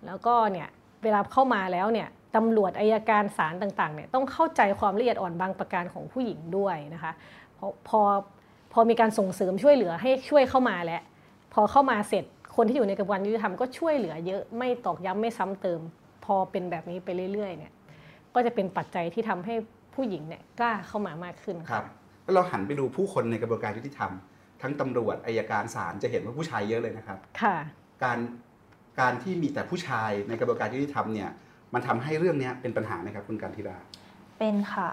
แล้วก็เนี่ย เวลาเข้ามาแล้วเนี่ยตำรวจอายการศาลต่างๆเนี่ยต้องเข้าใจความละเอียดอ่อนบางประการของผู้หญิงด้วยนะคะพอพอพอมีการส่งเสริมช่วยเหลือให้ช่วยเข้ามาแล้วพอเข้ามาเสร็จคนที่อยู่ในกระบวนการยุติธรรมก็ช่วยเหลือเยอะไม่ตอกย้ำไม่ซ้ำเติม พอเป็นแบบนี้ไปเรื่อยๆเนี่ยก็จะเป็นปัจจัยที่ทำให้ผู้หญิงเนี่ยกล้าเข้ามามากขึ้นครับแล้วเราหันไปดูผู้คนในกระบวนการยุติธรรม ทั้งตำรวจอายการศาลจะเห็นว่าผู้ชายเยอะเลยนะครับ ค่ะ การ การที่มีแต่ผู้ชายในกระบวนการยุติธรรมเนี่ยมันทำให้เรื่องนี้เป็นปัญหาไหมครับคุณการธิดาเป็นค่ะ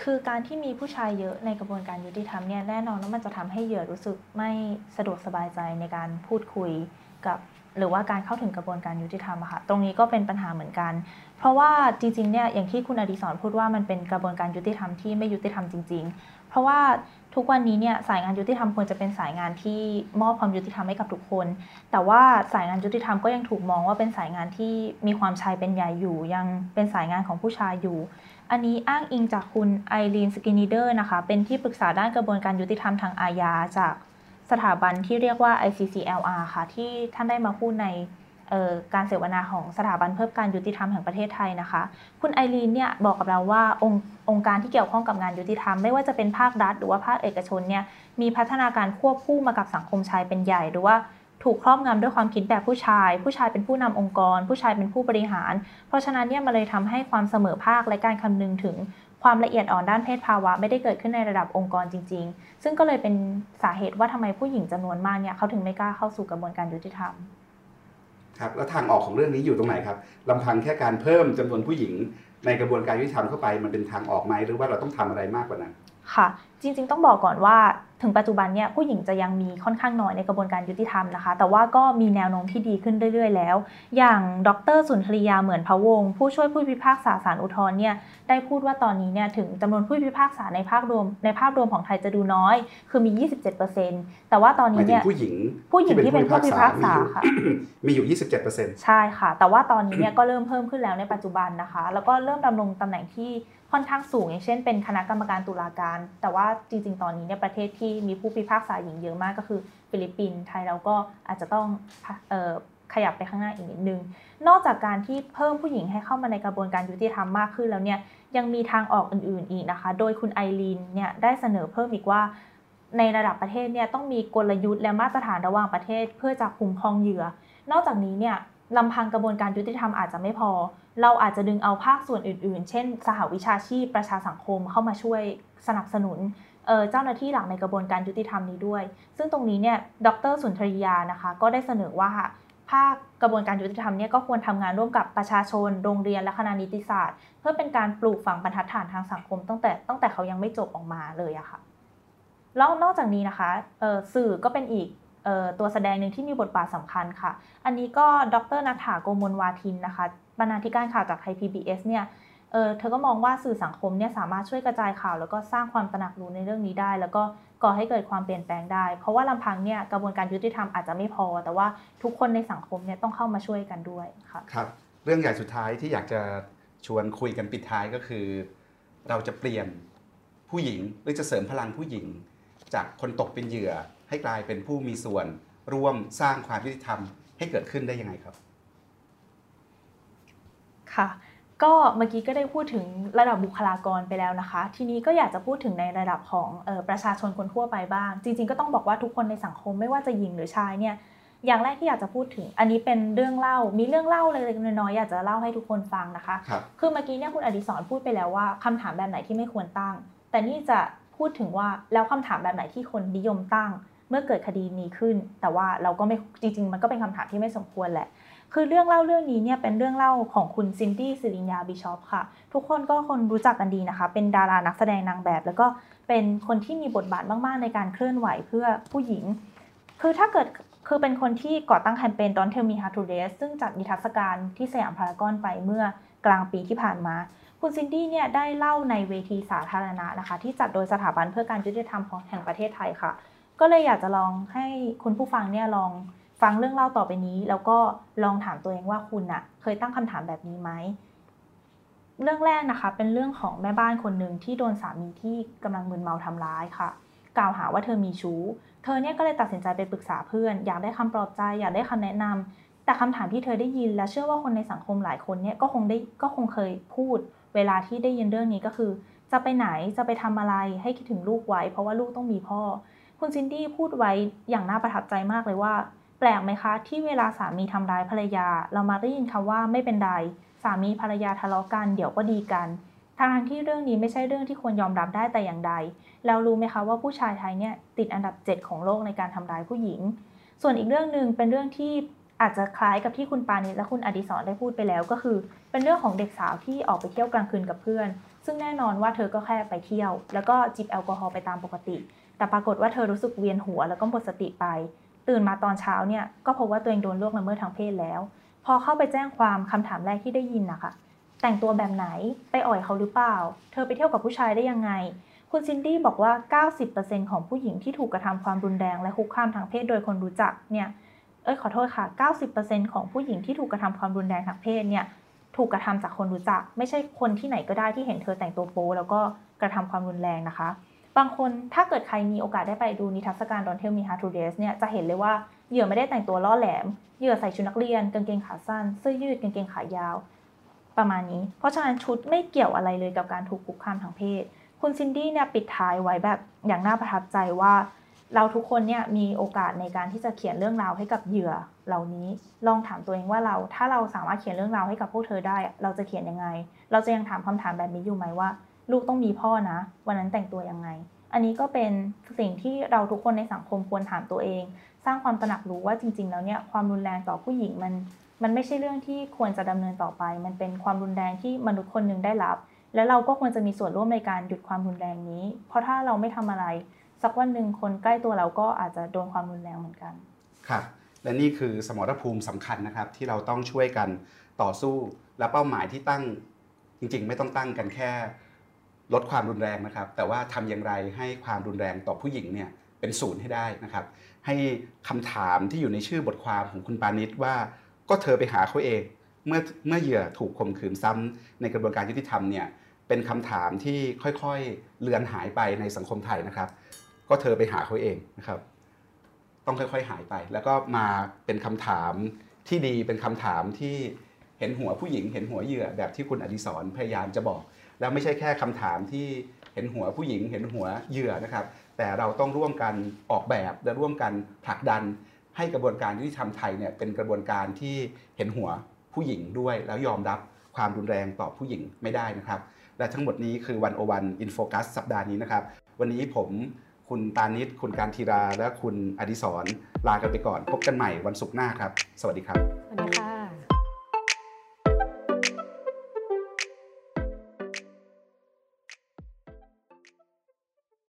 คือการที่มีผู้ชายเยอะในกระบวนการยุติธรรมเนี่ยแน่นอนว่ามันจะทำให้เหยื่อรู้สึกไม่สะดวกสบายใจในการพูดคุยกับหรือว่าการเข้าถึงกระบวนการยุติธรรมค่ะ ตรงนี้ก็เป็นปัญหาเหมือนกัน เพราะว่าจริงๆเนี่ยอย่างที่คุณอดิศรพูดว่ามันเป็นกระบวนการยุติธรรมที่ไม่ยุติธรรมจริง ๆ เพราะว่า ทุกวันนี้เนี่ยสายงานยุติธรรมควรจะเป็นสายงานที่มอบความยุติธรรมให้กับทุกคน แต่ว่าสายงานยุติธรรมก็ยังถูกมองว่าเป็นสายงานที่มีความชายเป็นใหญ่อยู่ ยังเป็นสายงานของผู้ชายอยู่ อันนี้อ้างอิงจากคุณไอรีนสกินิเดอร์นะคะ เป็นที่ปรึกษาด้านกระบวนการยุติธรรมทางอาญาจากสถาบันที่เรียกว่า ICCLR ค่ะ ที่ท่านได้มาพูดใน การเสวนาของสถาบันเพิ่มการยุติธรรมแห่งประเทศไทยนะคะ คุณไอรีนเนี่ยบอกกับเราว่าองค์องค์การที่เกี่ยวข้องกับงานยุติธรรมไม่ว่าจะเป็นภาครัฐหรือว่าภาคเอกชนเนี่ยมีพัฒนาการควบคู่มากับสังคมชายเป็นใหญ่หรือว่าถูกครอบงำด้วยความคิดแบบผู้ชาย ผู้ชายเป็นผู้นำองค์กร ผู้ชายเป็นผู้บริหาร เพราะฉะนั้นเนี่ยมันเลยทำให้ความเสมอภาคและการคำนึงถึงความละเอียดอ่อนด้านเพศภาวะไม่ได้เกิดขึ้นในระดับองค์กรจริง ๆ ซึ่งก็เลยเป็นสาเหตุว่าทำไมผู้หญิงจำนวนมากเนี่ยเขาถึงไม่กล้าเข้าสู่กระบวนการยุติธรรม ครับแล้วทางออกของเรื่องนี้อยู่ตรงไหนครับลำพังแค่การเพิ่มจำนวนผู้หญิงในกระบวนการยุติธรรมเข้าไปมันเป็นทางออกไหมหรือว่าเราต้องทำอะไรมากกว่านั้น ค่ะจริงๆ ต้องบอกก่อนว่าถึงปัจจุบันเนี่ยผู้หญิงจะยังมีค่อนข้างน้อยในกระบวนการยุติธรรมนะคะ แต่ว่าก็มีแนวโน้มที่ดีขึ้นเรื่อยๆ แล้ว อย่างดรสุนทรียาเหมือนพะวง ผู้ช่วยผู้พิพากษาศาลอุทธรณ์เนี่ยได้พูดว่าตอนนี้เนี่ยถึงจำนวนผู้พิพากษาในภาครวมในภาพรวมของไทยจะดูน้อย คือมี 27%แต่ว่าตอนนี้เนี่ยผู้หญิงผู้หญิงที่เป็นผู้พิพากษาค่ะมีอยู่ 27%ใช่ค่ะ แต่ว่าตอนนี้เนี่ยก็เริ่มเพิ่มขึ้นแล้วในปัจจุบันนะคะ แล้วก็เริ่มดำรงตำแหน่งที่ ค่อนข้างสูง อย่างเช่นเป็นคณะกรรมการตุลาการ แต่ว่าจริง ๆ ตอนนี้เนี่ยประเทศที่มีผู้พิพากษาหญิงเยอะมากก็คือฟิลิปปินส์ไทยเราก็อาจจะต้องขยับไปข้างหน้าอีกนิดนึง นอกจากการที่เพิ่มผู้หญิงให้เข้ามาในกระบวนการยุติธรรมมากขึ้นแล้วเนี่ยยังมีทางออกอื่นๆอีกนะคะ โดยคุณไอรีนเนี่ยได้เสนอเพิ่มอีกว่า ในระดับประเทศเนี่ยต้องมีกลยุทธ์และมาตรฐานระหว่างประเทศ เพื่อจะคุ้มครองเหยื่อ นอกจากนี้เนี่ย ลำพังกระบวนการยุติธรรมอาจจะไม่พอ เราอาจจะดึงเอาภาคส่วนอื่นๆ เช่น สหวิชาชีพประชาสังคมเข้ามาช่วยสนับสนุนเจ้าหน้าที่หลักในกระบวนการยุติธรรมนี้ด้วย ซึ่งตรงนี้เนี่ย ดรสุนทรียานะคะ ก็ได้เสนอว่าภาคกระบวนการยุติธรรมเนี่ยก็ควรทำงานร่วมกับประชาชน โรงเรียน และคณะนิติศาสตร์ เพื่อเป็นการปลูกฝังบรรทัดฐานทางสังคม ตั้งแต่ตั้งแต่เขายังไม่จบออกมาเลยอะค่ะแล้วนอกจากนี้นะคะสื่อก็เป็นอีก ตัวแสดงหนึ่งที่มีบทบาทสำคัญค่ะ อันนี้ก็ดรนัฐาโกมลวาทินนะคะบรรณาธิการข่าวจากไทย PBS เนี่ยเเธอก็มองว่าสื่อสังคมเนี่ยสามารถช่วยกระจายข่าว แล้วก็สร้างความตระหนักรู้ในเรื่องนี้ได้ แล้วก็ก่อให้เกิดความเปลี่ยนแปลงได้ เพราะว่าลำพังเนี่ยกระบวนการยุติธรรมอาจจะไม่พอ แต่ว่าทุกคนในสังคมเนี่ยต้องเข้ามาช่วยกันด้วยค่ะครับเรื่องใหญ่สุดท้ายที่อยากจะชวนคุยกันปิดท้ายก็คือ เราจะเปลี่ยนผู้หญิงหรือจะเสริมพลังผู้หญิง จากคนตกเป็นเหยื่อ ให้กลายเป็นผู้มีส่วนร่วมสร้างความยุติธรรมให้เกิดขึ้นได้ยังไงครับ ค่ะ ก็เมื่อกี้ก็ได้พูดถึงระดับบุคลากรไปแล้วนะคะ ทีนี้ก็อยากจะพูดถึงในระดับของออประชาชนคนทั่วไปบ้าง จริง ๆ ก็ต้องบอกว่าทุกคนในสังคมไม่ว่าจะหญิงหรือชายเนี่ยอย่างแรกที่อยากจะพูดถึง อันนี้เป็นเรื่องเล่า มีเรื่องเล่าเล็กๆน้อยๆอยากจะเล่าให้ทุกคนฟังนะคะคคือเมื่อกี้เนี่ยคุณอดิศรพูดไปแล้วว่าคำถามแบบไหนที่ไม่ควรตั้ง แต่นี่จะพูดถึงว่าแล้วคำถามแบบไหนที่คนนิยมตั้ง เมื่อเกิดคดีนี้ขึ้น แต่ว่าเราก็ไม่จริงๆ มันก็เป็นคำถามที่ไม่สมควรแหละ คือเรื่องเล่าเรื่องนี้เนี่ยเป็นเรื่องเล่าของคุณซินดี้สิริญญาบิชอปค่ะ ทุกคนก็คนรู้จักกันดีนะคะ เป็นดารานักแสดงนางแบบ แล้วก็เป็นคนที่มีบทบาทมากๆ ในการเคลื่อนไหวเพื่อผู้หญิง คือถ้าเกิดคือเป็นคนที่ก่อตั้งแคมเปญ Don't Tell Me How to Dress ซึ่งจัดนิทรรศการที่สยามพารากอนไปเมื่อกลางปีที่ผ่านมา คุณซินดี้เนี่ยได้เล่าในเวทีสาธารณะนะคะ ที่จัดโดยสถาบันเพื่อการยุติธรรมของแห่งประเทศไทยค่ะ ก็เลยอยากจะลองให้คุณผู้ฟังเนี่ยลองฟังเรื่องเล่าต่อไปนี้ แล้วก็ลองถามตัวเองว่าคุณอะเคยตั้งคำถามแบบนี้ไหมเรื่องแรกนะคะ เป็นเรื่องของแม่บ้านคนหนึ่งที่โดนสามีที่กำลังมึนเมาทำร้ายค่ะ กล่าวหาว่าเธอมีชู้ เธอเนี่ยก็เลยตัดสินใจไปปรึกษาเพื่อน อยากได้คำปลอบใจ อยากได้คำแนะนำแต่คำถามที่เธอได้ยิน และเชื่อว่าคนในสังคมหลายคนเนี่ยก็คงได้ก็คงเคยพูด เวลาที่ได้ยินเรื่องนี้ก็คือ จะไปไหนจะไปทำอะไรให้คิดถึงลูกไว้ เพราะว่าลูกต้องมีพ่อ คุณซินดี้พูดไว้อย่างน่าประทับใจมากเลยว่า แปลกไหมคะ ที่เวลาสามีทำร้ายภรรยา เรามาได้ยินคำว่าไม่เป็นไรสามีภรรยาทะเลาะกันเดี๋ยวก็ดีกันทางที่เรื่องนี้ไม่ใช่เรื่องที่ควรยอมรับได้แต่อย่างใด แล้วรู้ไหมคะว่าผู้ชายไทยเนี่ยติดอันดับ 7 ของโลกในการทำร้ายผู้หญิง ส่วนอีกเรื่องหนึ่งเป็นเรื่องที่อาจจะคล้ายกับที่คุณปานิชและคุณอดิศรได้พูดไปแล้วก็คือ เป็นเรื่องของเด็กสาวที่ออกไปเที่ยวกลางคืนกับเพื่อน ซึ่งแน่นอนว่าเธอก็แค่ไปเที่ยว แล้วก็จิบแอลกอฮอล์ไปตามปกติ แต่ปรากฏว่าเธอรู้สึกเวียนหัวแล้วก็หมดสติไป ตื่นมาตอนเช้าเนี่ยก็พบว่าตัวเองโดนล่วงละเมิดทางเพศแล้ว พอเข้าไปแจ้งความคำถามแรกที่ได้ยินนะคะแต่งตัวแบบไหนไปอ่อยเขาหรือเปล่า เธอไปเที่ยวกับผู้ชายได้ยังไง คุณซินดี้บอกว่า 90%ของผู้หญิงที่ถูกกระทำความรุนแรงและคุกคามทางเพศโดยคนรู้จักเนี่ยเอ้ยขอโทษค่ะ 90%ของผู้หญิงที่ถูกกระทำความรุนแรงทางเพศเนี่ยถูกกระทำจากคนรู้จัก ไม่ใช่คนที่ไหนก็ได้ที่เห็นเธอแต่งตัวโป๊แล้วก็กระทำความรุนแรงนะคะ บางคนถ้าเกิดใครมีโอกาสได้ไปดูนิทรรศการ Don't Tell Me How to Dress เนี่ยจะเห็นเลยว่าเหยื่อไม่ได้แต่งตัวล่อแหลม เหยื่อใส่ชุดนักเรียนกางเกงขาสั้น เสื้อยืดกางเกงขายาว ประมาณนี้ เพราะฉะนั้นชุดไม่เกี่ยวอะไรเลยกับการถูกคุกคามทางเพศ คุณซินดี้เนี่ยปิดท้ายไว้แบบอย่างน่าประทับใจว่า เราทุกคนเนี่ยมีโอกาสในการที่จะเขียนเรื่องราวให้กับเหยื่อเหล่านี้ ลองถามตัวเองว่าเราถ้าเราสามารถเขียนเรื่องราวให้กับพวกเธอได้ เราจะเขียนยังไง เราจะยังถามคำถามแบบนี้อยู่ไหมว่า ลูกต้องมีพ่อนะ วันนั้นแต่งตัวยังไง อันนี้ก็เป็นสิ่งที่เราทุกคนในสังคมควรถามตัวเอง สร้างความตระหนักรู้ว่าจริง ๆ แล้วเนี่ยความรุนแรงต่อผู้หญิงมัน มันไม่ใช่เรื่องที่ควรจะดำเนินต่อไป มันเป็นความรุนแรงที่มนุษย์คนหนึ่งได้รับ และเราก็ควรจะมีส่วนร่วมในการหยุดความรุนแรงนี้ เพราะถ้าเราไม่ทำอะไร สักวันหนึ่งคนใกล้ตัวเราก็อาจจะโดนความรุนแรงเหมือนกันครับและนี่คือสมรภูมิสำคัญนะครับ ที่เราต้องช่วยกันต่อสู้และเป้าหมายที่ตั้งจริง ๆ ไม่ต้องตั้งกันแค่ ลดความรุนแรงนะครับ แต่ว่าทำอย่างไรให้ความรุนแรงต่อผู้หญิงเนี่ยเป็นศูนย์ให้ได้นะครับ ให้คำถามที่อยู่ในชื่อบทความของคุณปานิชว่า ก็เธอไปหาเขาเอง เมื่อเมื่อเหยื่อถูกข่มขืนซ้ำในกระบวนการยุติธรรมเนี่ยเป็นคำถามที่ค่อยๆเลือนหายไปในสังคมไทยนะครับ ก็เธอไปหาเขาเองนะครับ ต้องค่อยๆหายไป แล้วก็มาเป็นคำถามที่ดีเป็นคำถามที่เห็นหัวผู้หญิง เห็นหัวเหยื่อแบบที่คุณอดิศรพยายามจะบอก แล้วไม่ใช่แค่คำถามที่เห็นหัวผู้หญิง เห็นหัวเหยื่อนะครับ แต่เราต้องร่วมกันออกแบบและร่วมกันผลักดัน ให้กระบวนการยุติธรรมไทยเนี่ยเป็นกระบวนการที่เห็นหัวผู้หญิงด้วย แล้วยอมรับความรุนแรงต่อผู้หญิงไม่ได้นะครับ และทั้งหมดนี้คือวันโอวันอินโฟกัสสัปดาห์นี้นะครับ วันนี้ผมคุณตานิดคุณการทีรา และคุณอดิศรลากันไปก่อน พบกันใหม่วันศุกร์หน้าครับ สวัสดีครับ สวัสดีค่ะ